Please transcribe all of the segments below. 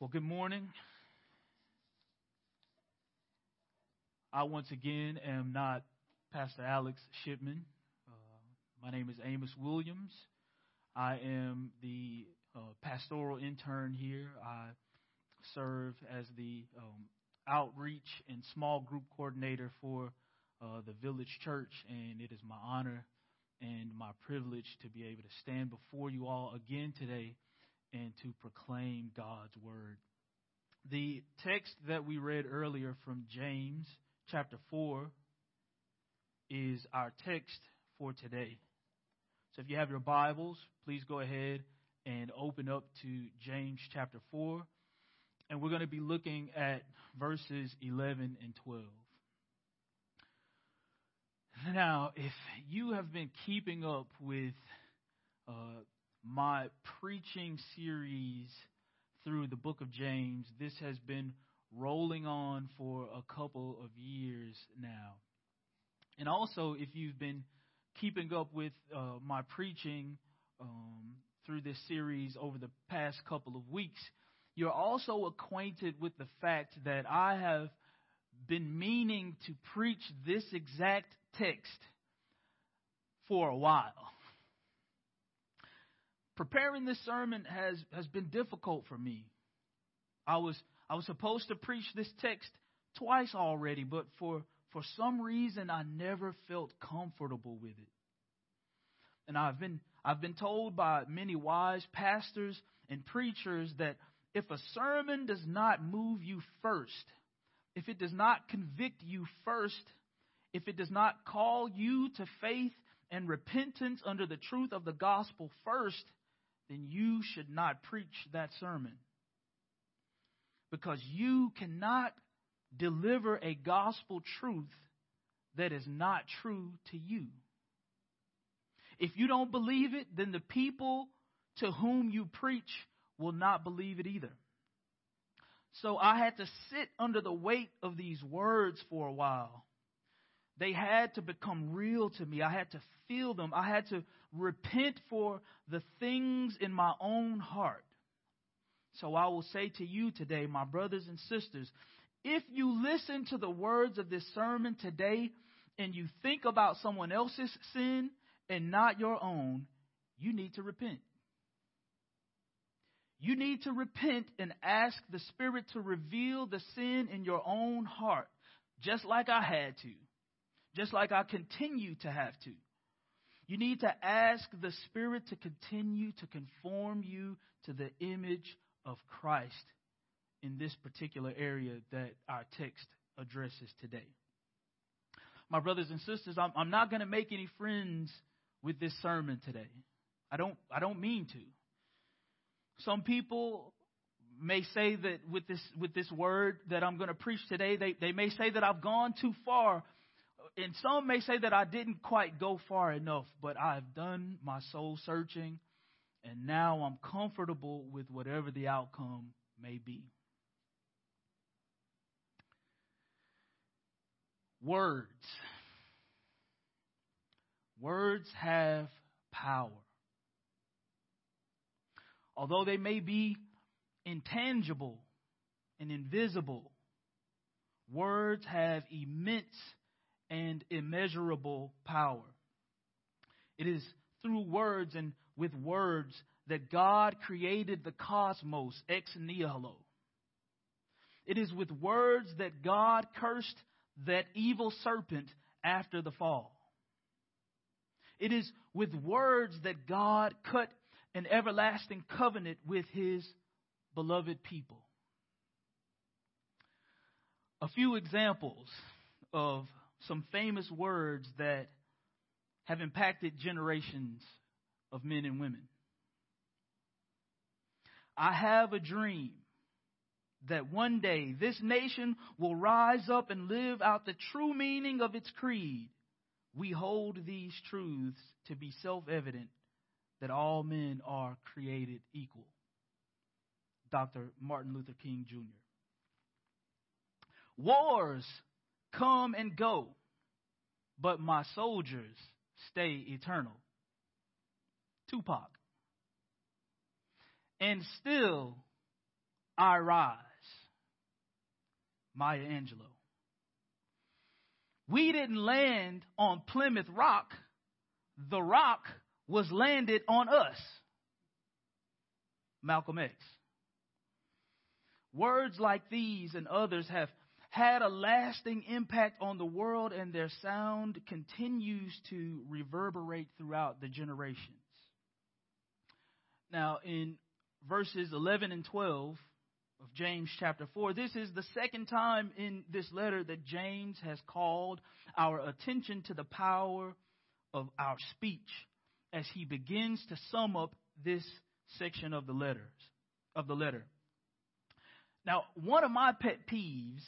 Well, good morning. I once again am not Pastor Alex Shipman. Uh, my name is Amos Williams. I am the uh, pastoral intern here. I serve as the um, outreach and small group coordinator for uh, the Village Church, and it is my honor and my privilege to be able to stand before you all again today and to proclaim God's word. The text that we read earlier from James chapter 4 is our text for today. So if you have your Bibles, please go ahead and open up to James chapter 4. And we're going to be looking at verses 11 and 12. Now, if you have been keeping up with uh, my preaching series through the book of James. This has been rolling on for a couple of years now. And also, if you've been keeping up with uh, my preaching um, through this series over the past couple of weeks, you're also acquainted with the fact that I have been meaning to preach this exact text for a while preparing this sermon has, has been difficult for me. I was, I was supposed to preach this text twice already, but for, for some reason I never felt comfortable with it. And I've been, I've been told by many wise pastors and preachers that if a sermon does not move you first, if it does not convict you first, if it does not call you to faith and repentance under the truth of the gospel first, then you should not preach that sermon. Because you cannot deliver a gospel truth that is not true to you. If you don't believe it, then the people to whom you preach will not believe it either. So I had to sit under the weight of these words for a while. They had to become real to me. I had to feel them. I had to repent for the things in my own heart. So I will say to you today, my brothers and sisters, if you listen to the words of this sermon today and you think about someone else's sin and not your own, you need to repent. You need to repent and ask the Spirit to reveal the sin in your own heart, just like I had to, just like I continue to have to. You need to ask the Spirit to continue to conform you to the image of Christ in this particular area that our text addresses today. My brothers and sisters, I'm, I'm not going to make any friends with this sermon today. I don't, I don't mean to. Some people may say that with this, with this word that I'm going to preach today, they, they may say that I've gone too far and some may say that I didn't quite go far enough, but I've done my soul searching, and now I'm comfortable with whatever the outcome may be. Words. Words have power. Although they may be intangible and invisible, words have immense and immeasurable power. It is through words and with words that God created the cosmos ex nihilo. It is with words that God cursed that evil serpent after the fall. It is with words that God cut an everlasting covenant with his beloved people. A few examples of some famous words that have impacted generations of men and women. I have a dream that one day this nation will rise up and live out the true meaning of its creed. We hold these truths to be self evident that all men are created equal. Dr. Martin Luther King Jr. Wars come and go, but my soldiers stay eternal. Tupac. And still, I Rise, Maya Angelou. We didn't land on Plymouth Rock, the rock was landed on us. Malcolm X. Words like these and others have had a lasting impact on the world, and their sound continues to reverberate throughout the generations. Now, in verses 11 and 12 of James chapter 4, this is the second time in this letter that James has called our attention to the power of our speech as he begins to sum up this section of the letters of the letter. Now, one of my pet peeves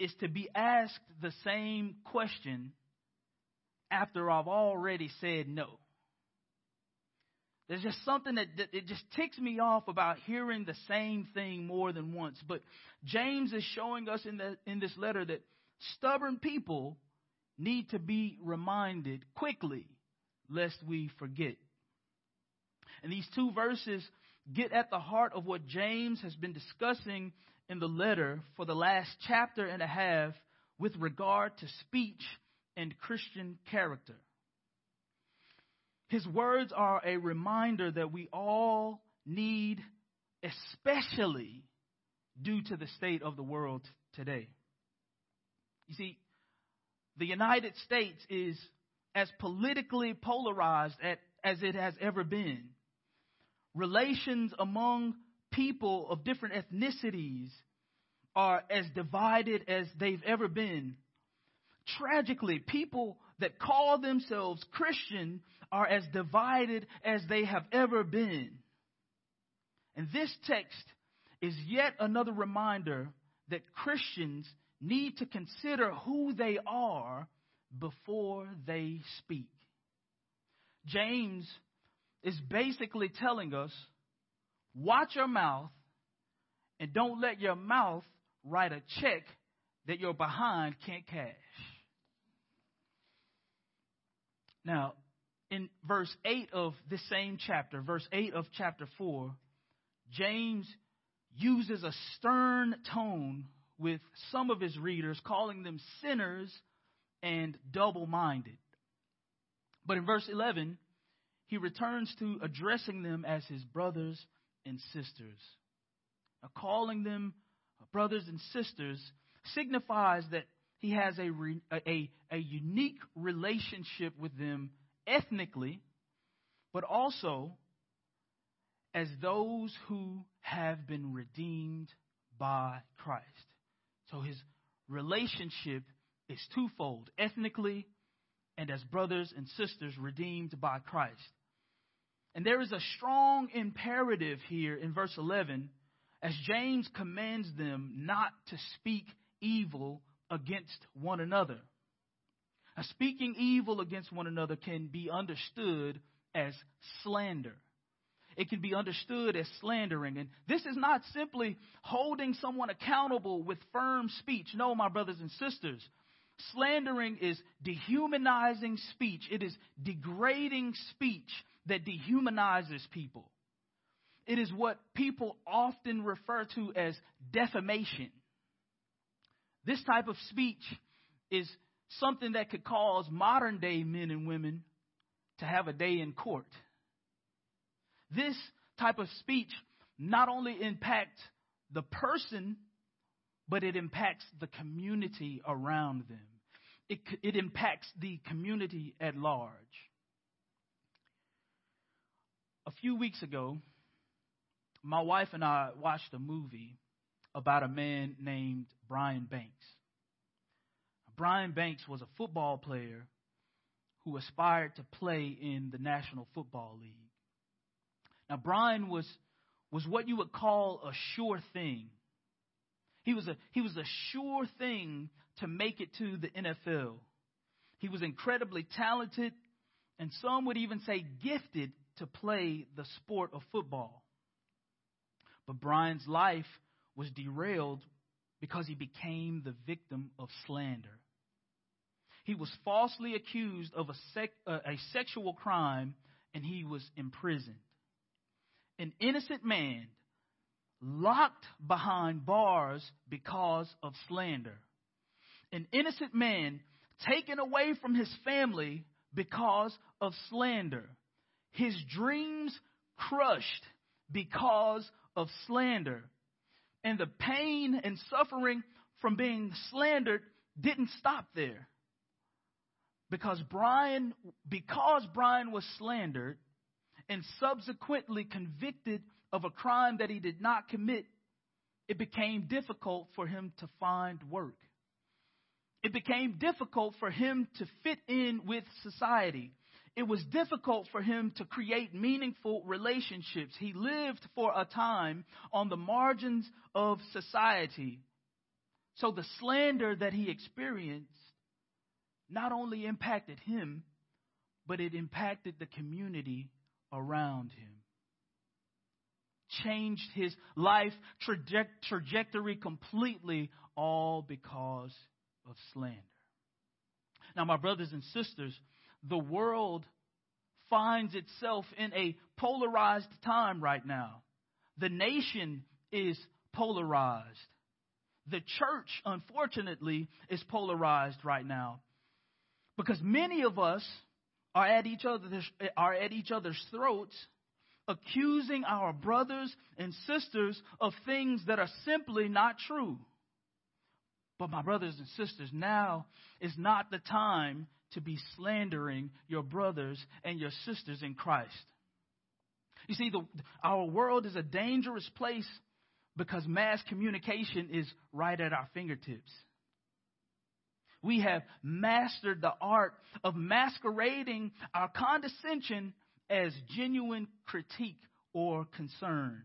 is to be asked the same question after I've already said no. There's just something that, that, it just ticks me off about hearing the same thing more than once. But James is showing us in the in this letter that stubborn people need to be reminded quickly lest we forget. And these two verses get at the heart of what James has been discussing in the letter for the last chapter and a half with regard to speech and Christian character. His words are a reminder that we all need, especially due to the state of the world today. You see, the United States is as politically polarized as it has ever been. Relations among people of different ethnicities are as divided as they've ever been. Tragically, people that call themselves Christian are as divided as they have ever been. And this text is yet another reminder that Christians need to consider who they are before they speak. James is basically telling us watch your mouth and don't let your mouth write a check that your behind can't cash. Now, in verse 8 of this same chapter, verse 8 of chapter 4, James uses a stern tone with some of his readers, calling them sinners and double minded. But in verse 11, he returns to addressing them as his brothers and sisters. Now, calling them uh, brothers and sisters signifies that he has a, a, a unique relationship with them ethnically, but also as those who have been redeemed by Christ. So his relationship is twofold ethnically and as brothers and sisters redeemed by Christ. And there is a strong imperative here in verse 11 as James commands them not to speak evil against one another. Now, speaking evil against one another can be understood as slander. It can be understood as slandering. And this is not simply holding someone accountable with firm speech. No, my brothers and sisters. Slandering is dehumanizing speech, it is degrading speech that dehumanizes people. It is what people often refer to as defamation. This type of speech is something that could cause modern day men and women to have a day in court. This type of speech not only impacts the person, but it impacts the community around them. It, it impacts the community at large. A few weeks ago, my wife and I watched a movie about a man named Brian Banks. Brian Banks was a football player who aspired to play in the National Football League. Now, Brian was, was what you would call a sure thing. He was a, he was a sure thing to make it to the NFL. He was incredibly talented, and some would even say gifted to play the sport of football. But Brian's life was derailed because he became the victim of slander. He was falsely accused of a, sec, uh, a sexual crime and he was imprisoned. An innocent man locked behind bars because of slander. An innocent man taken away from his family because of slander. His dreams crushed because of slander. And the pain and suffering from being slandered didn't stop there. Because Brian, because Brian was slandered and subsequently convicted of a crime that he did not commit, it became difficult for him to find work. It became difficult for him to fit in with society. It was difficult for him to create meaningful relationships. He lived for a time on the margins of society. So the slander that he experienced not only impacted him, but it impacted the community around him. Changed his life traje- trajectory completely, all because of slander. Now, my brothers and sisters, the world finds itself in a polarized time right now. The nation is polarized. The church, unfortunately, is polarized right now. Because many of us are at each other's, are at each other's throats, accusing our brothers and sisters of things that are simply not true. But my brothers and sisters, now is not the time to be slandering your brothers and your sisters in Christ. You see, the, our world is a dangerous place because mass communication is right at our fingertips. We have mastered the art of masquerading our condescension as genuine critique or concern.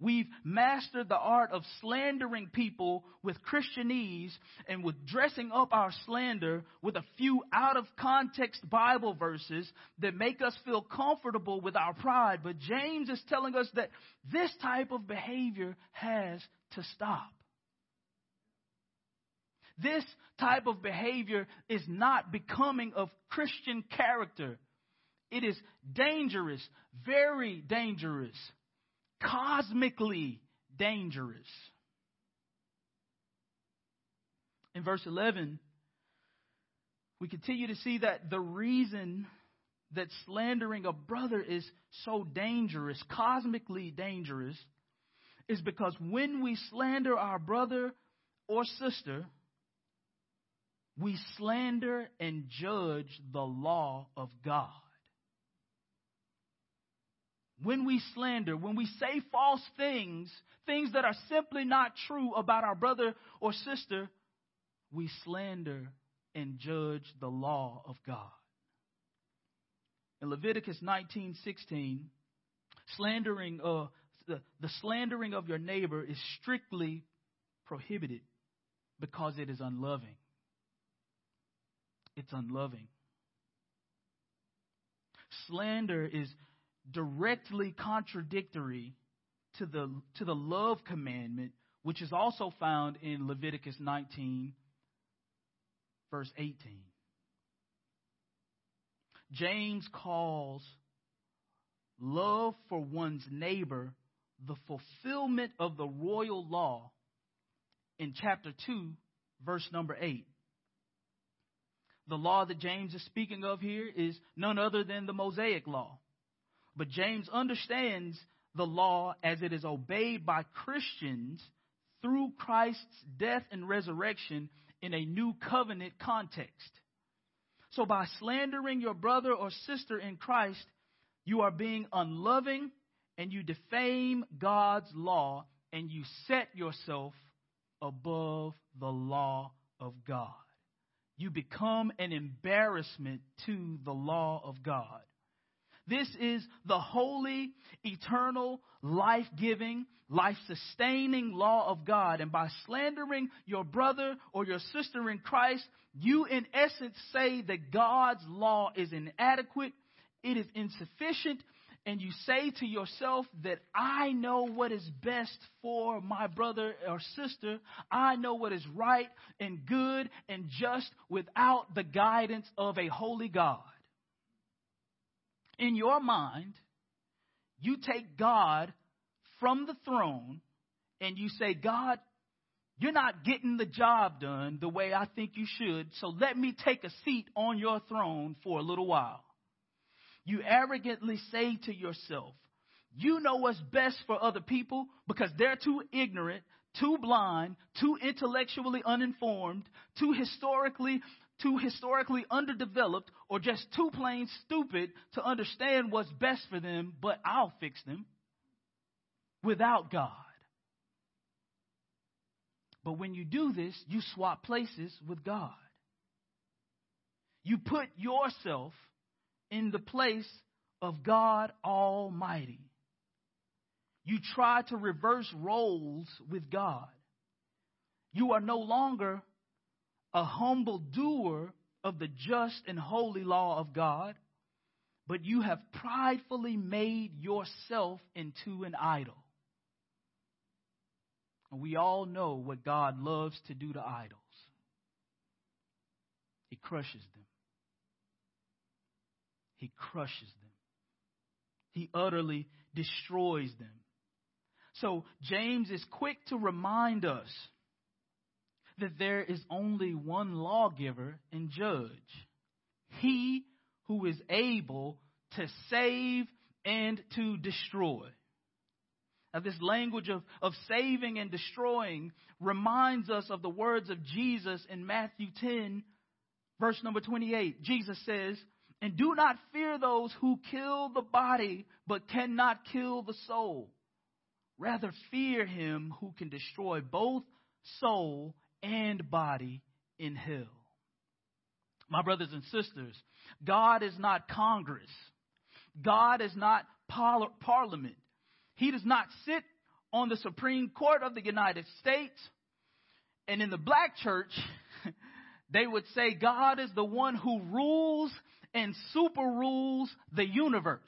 We've mastered the art of slandering people with Christianese and with dressing up our slander with a few out of context Bible verses that make us feel comfortable with our pride. But James is telling us that this type of behavior has to stop. This type of behavior is not becoming of Christian character. It is dangerous, very dangerous, cosmically dangerous. In verse 11, we continue to see that the reason that slandering a brother is so dangerous, cosmically dangerous, is because when we slander our brother or sister, we slander and judge the law of God. When we slander, when we say false things, things that are simply not true about our brother or sister, we slander and judge the law of God. In Leviticus 19:16, slandering uh, the, the slandering of your neighbor is strictly prohibited because it is unloving it's unloving. Slander is directly contradictory to the, to the love commandment, which is also found in Leviticus 19, verse 18. James calls love for one's neighbor the fulfillment of the royal law in chapter 2, verse number 8 the law that James is speaking of here is none other than the Mosaic law. But James understands the law as it is obeyed by Christians through Christ's death and resurrection in a new covenant context. So by slandering your brother or sister in Christ, you are being unloving and you defame God's law and you set yourself above the law of God you become an embarrassment to the law of God. This is the holy, eternal, life giving, life sustaining law of God. And by slandering your brother or your sister in Christ, you in essence say that God's law is inadequate, it is insufficient, and you say to yourself that I know what is best for my brother or sister, I know what is right and good and just without the guidance of a holy God. In your mind, you take God from the throne and you say, God, you're not getting the job done the way I think you should, so let me take a seat on your throne for a little while. You arrogantly say to yourself, you know what's best for other people because they're too ignorant, too blind, too intellectually uninformed, too historically too historically underdeveloped or just too plain stupid to understand what's best for them, but I'll fix them without God. But when you do this, you swap places with God. You put yourself in the place of God Almighty. You try to reverse roles with God. You are no longer a humble doer of the just and holy law of God, but you have pridefully made yourself into an idol. And we all know what God loves to do to idols. He crushes them. He crushes them. He utterly destroys them. So James is quick to remind us that there is only one lawgiver and judge. He who is able to save and to destroy. Now, this language of, of saving and destroying reminds us of the words of Jesus in Matthew 10, verse number 28. Jesus says, And do not fear those who kill the body, but cannot kill the soul. Rather, fear him who can destroy both soul and body in hell. My brothers and sisters, God is not Congress. God is not par- Parliament. He does not sit on the Supreme Court of the United States. And in the black church, they would say God is the one who rules and super rules the universe.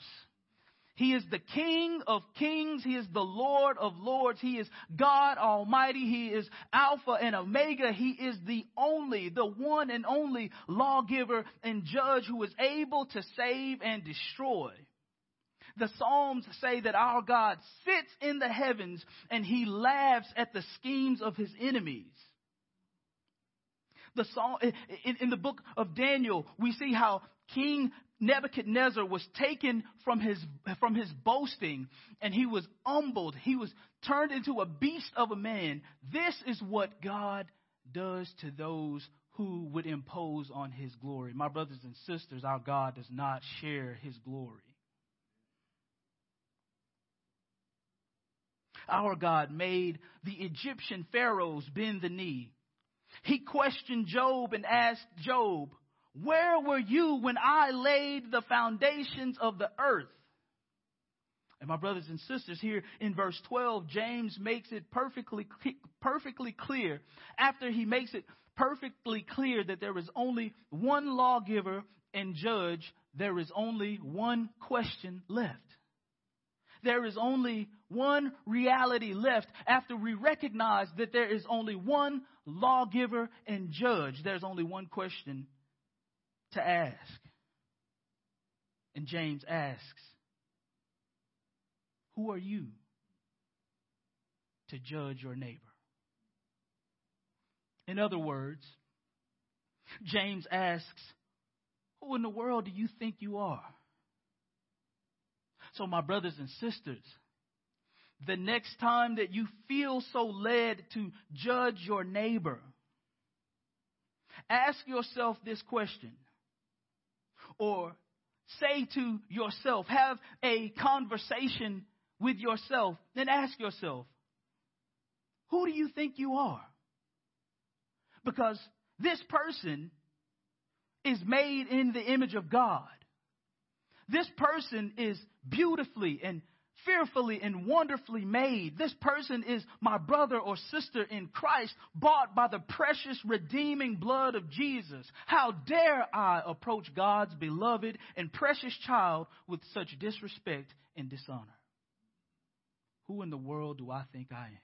He is the King of kings. He is the Lord of lords. He is God Almighty. He is Alpha and Omega. He is the only, the one and only lawgiver and judge who is able to save and destroy. The Psalms say that our God sits in the heavens and he laughs at the schemes of his enemies. The Psalm, in, in the book of Daniel, we see how King Nebuchadnezzar was taken from his, from his boasting and he was humbled. He was turned into a beast of a man. This is what God does to those who would impose on his glory. My brothers and sisters, our God does not share his glory. Our God made the Egyptian pharaohs bend the knee. He questioned Job and asked Job, where were you when I laid the foundations of the earth? And my brothers and sisters, here in verse 12, James makes it perfectly, perfectly clear. After he makes it perfectly clear that there is only one lawgiver and judge, there is only one question left. There is only one reality left after we recognize that there is only one lawgiver and judge. There's only one question to ask. And James asks, Who are you to judge your neighbor? In other words, James asks, Who in the world do you think you are? So, my brothers and sisters, the next time that you feel so led to judge your neighbor, ask yourself this question or say to yourself, have a conversation with yourself, and ask yourself, who do you think you are? Because this person is made in the image of God. This person is beautifully and fearfully and wonderfully made. This person is my brother or sister in Christ, bought by the precious redeeming blood of Jesus. How dare I approach God's beloved and precious child with such disrespect and dishonor? Who in the world do I think I am?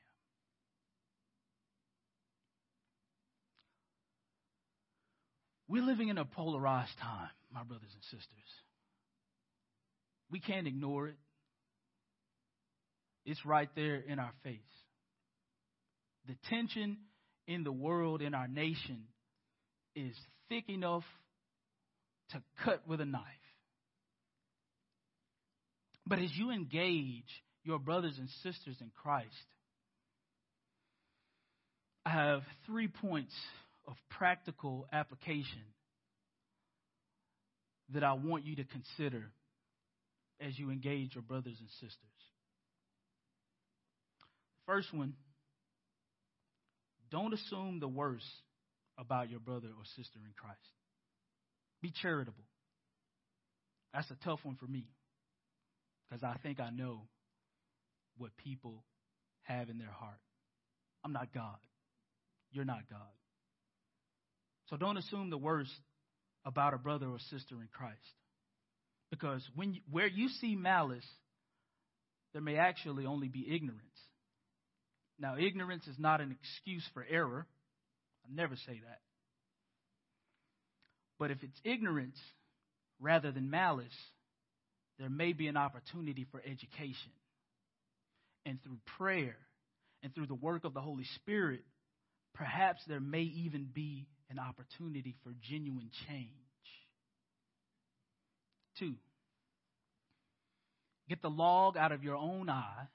We're living in a polarized time, my brothers and sisters. We can't ignore it. It's right there in our face. The tension in the world, in our nation, is thick enough to cut with a knife. But as you engage your brothers and sisters in Christ, I have three points of practical application that I want you to consider as you engage your brothers and sisters. First one, don't assume the worst about your brother or sister in Christ. Be charitable. That's a tough one for me because I think I know what people have in their heart. I'm not God. You're not God. So don't assume the worst about a brother or sister in Christ. Because when you, where you see malice, there may actually only be ignorance. Now, ignorance is not an excuse for error. I never say that. But if it's ignorance rather than malice, there may be an opportunity for education. And through prayer and through the work of the Holy Spirit, perhaps there may even be an opportunity for genuine change. Two, get the log out of your own eye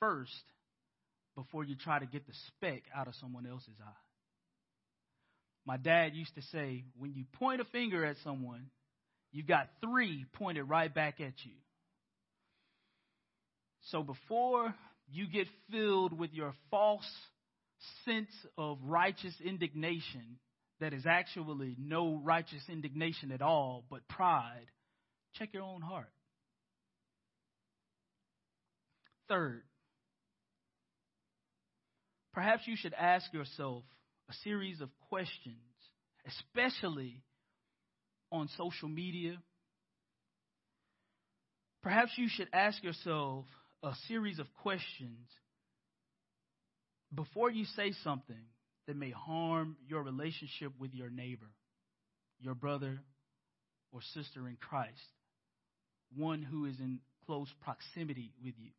first before you try to get the speck out of someone else's eye. My dad used to say, when you point a finger at someone, you've got three pointed right back at you. So before you get filled with your false sense of righteous indignation that is actually no righteous indignation at all, but pride, check your own heart. Third, perhaps you should ask yourself a series of questions, especially on social media. Perhaps you should ask yourself a series of questions before you say something that may harm your relationship with your neighbor, your brother or sister in Christ, one who is in close proximity with you.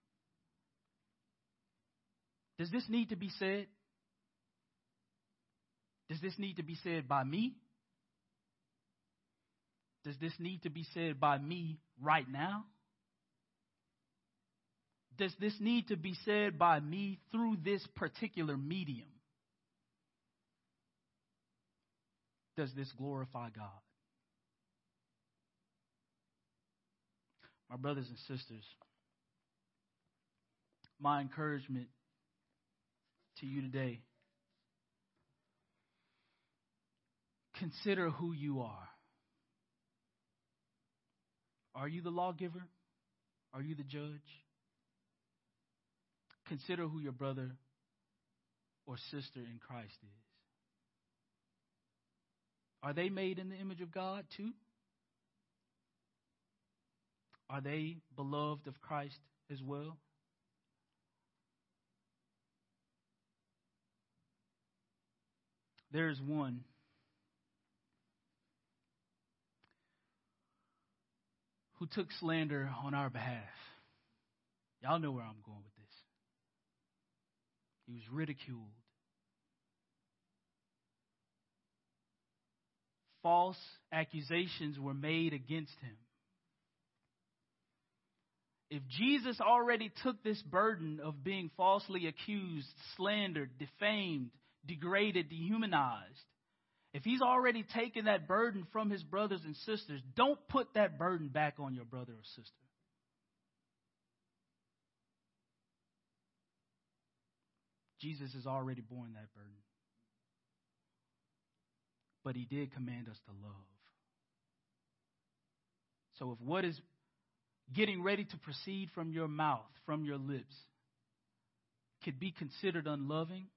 Does this need to be said? Does this need to be said by me? Does this need to be said by me right now? Does this need to be said by me through this particular medium? Does this glorify God? My brothers and sisters, my encouragement to you today consider who you are. Are you the lawgiver? Are you the judge? Consider who your brother or sister in Christ is. Are they made in the image of God too? Are they beloved of Christ as well? There is one who took slander on our behalf. Y'all know where I'm going with this. He was ridiculed. False accusations were made against him. If Jesus already took this burden of being falsely accused, slandered, defamed, degraded, dehumanized, if he's already taken that burden from his brothers and sisters, don't put that burden back on your brother or sister. Jesus has already borne that burden. But he did command us to love. So if what is getting ready to proceed from your mouth, from your lips, could be considered unloving,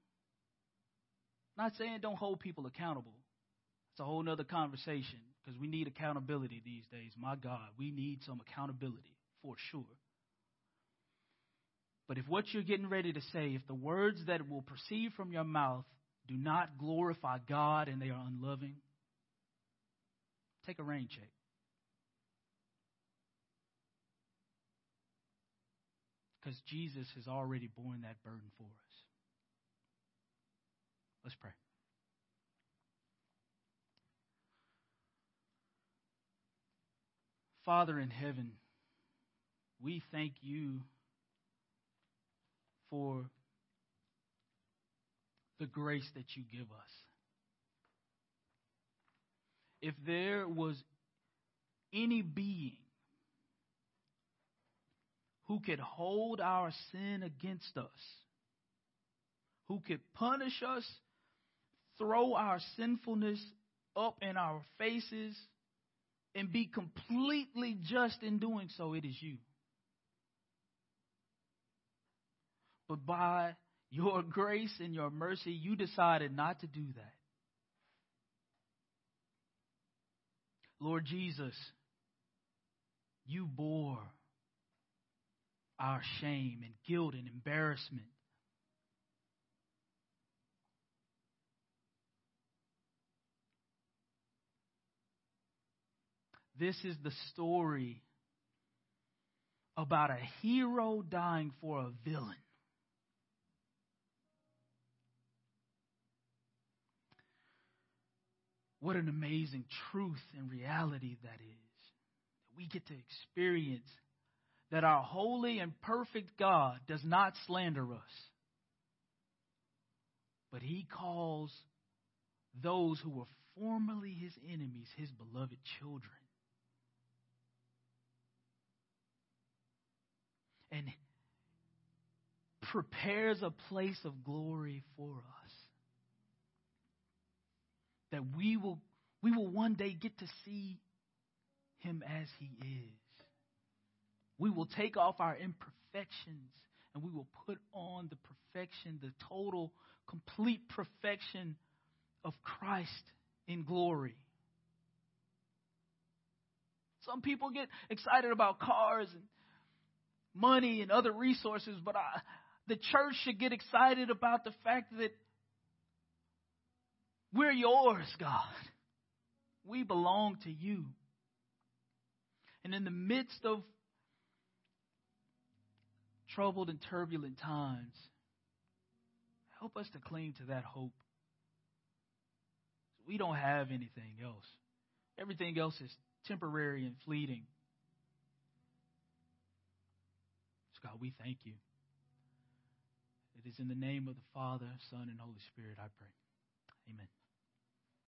not saying don't hold people accountable. It's a whole other conversation because we need accountability these days. My God, we need some accountability for sure. But if what you're getting ready to say, if the words that will proceed from your mouth do not glorify God and they are unloving, take a rain check. Because Jesus has already borne that burden for us. Let's pray. Father in heaven, we thank you for the grace that you give us. If there was any being who could hold our sin against us, who could punish us, throw our sinfulness up in our faces, and be completely just in doing so, it is you. But by your grace and your mercy, you decided not to do that. Lord Jesus, you bore our shame and guilt and embarrassment. This is the story about a hero dying for a villain. What an amazing truth and reality that is. We get to experience that our holy and perfect God does not slander us, but he calls those who were formerly his enemies his beloved children. And prepares a place of glory for us that we will, we will one day get to see him as he is. We will take off our imperfections and we will put on the perfection, the total, complete perfection of Christ in glory. Some people get excited about cars and money and other resources, but I, the church should get excited about the fact that we're yours, God. We belong to you. And in the midst of troubled and turbulent times, help us to cling to that hope. We don't have anything else. Everything else is temporary and fleeting. So, God, we thank you. It is in the name of the Father, Son, and Holy Spirit I pray. Amen.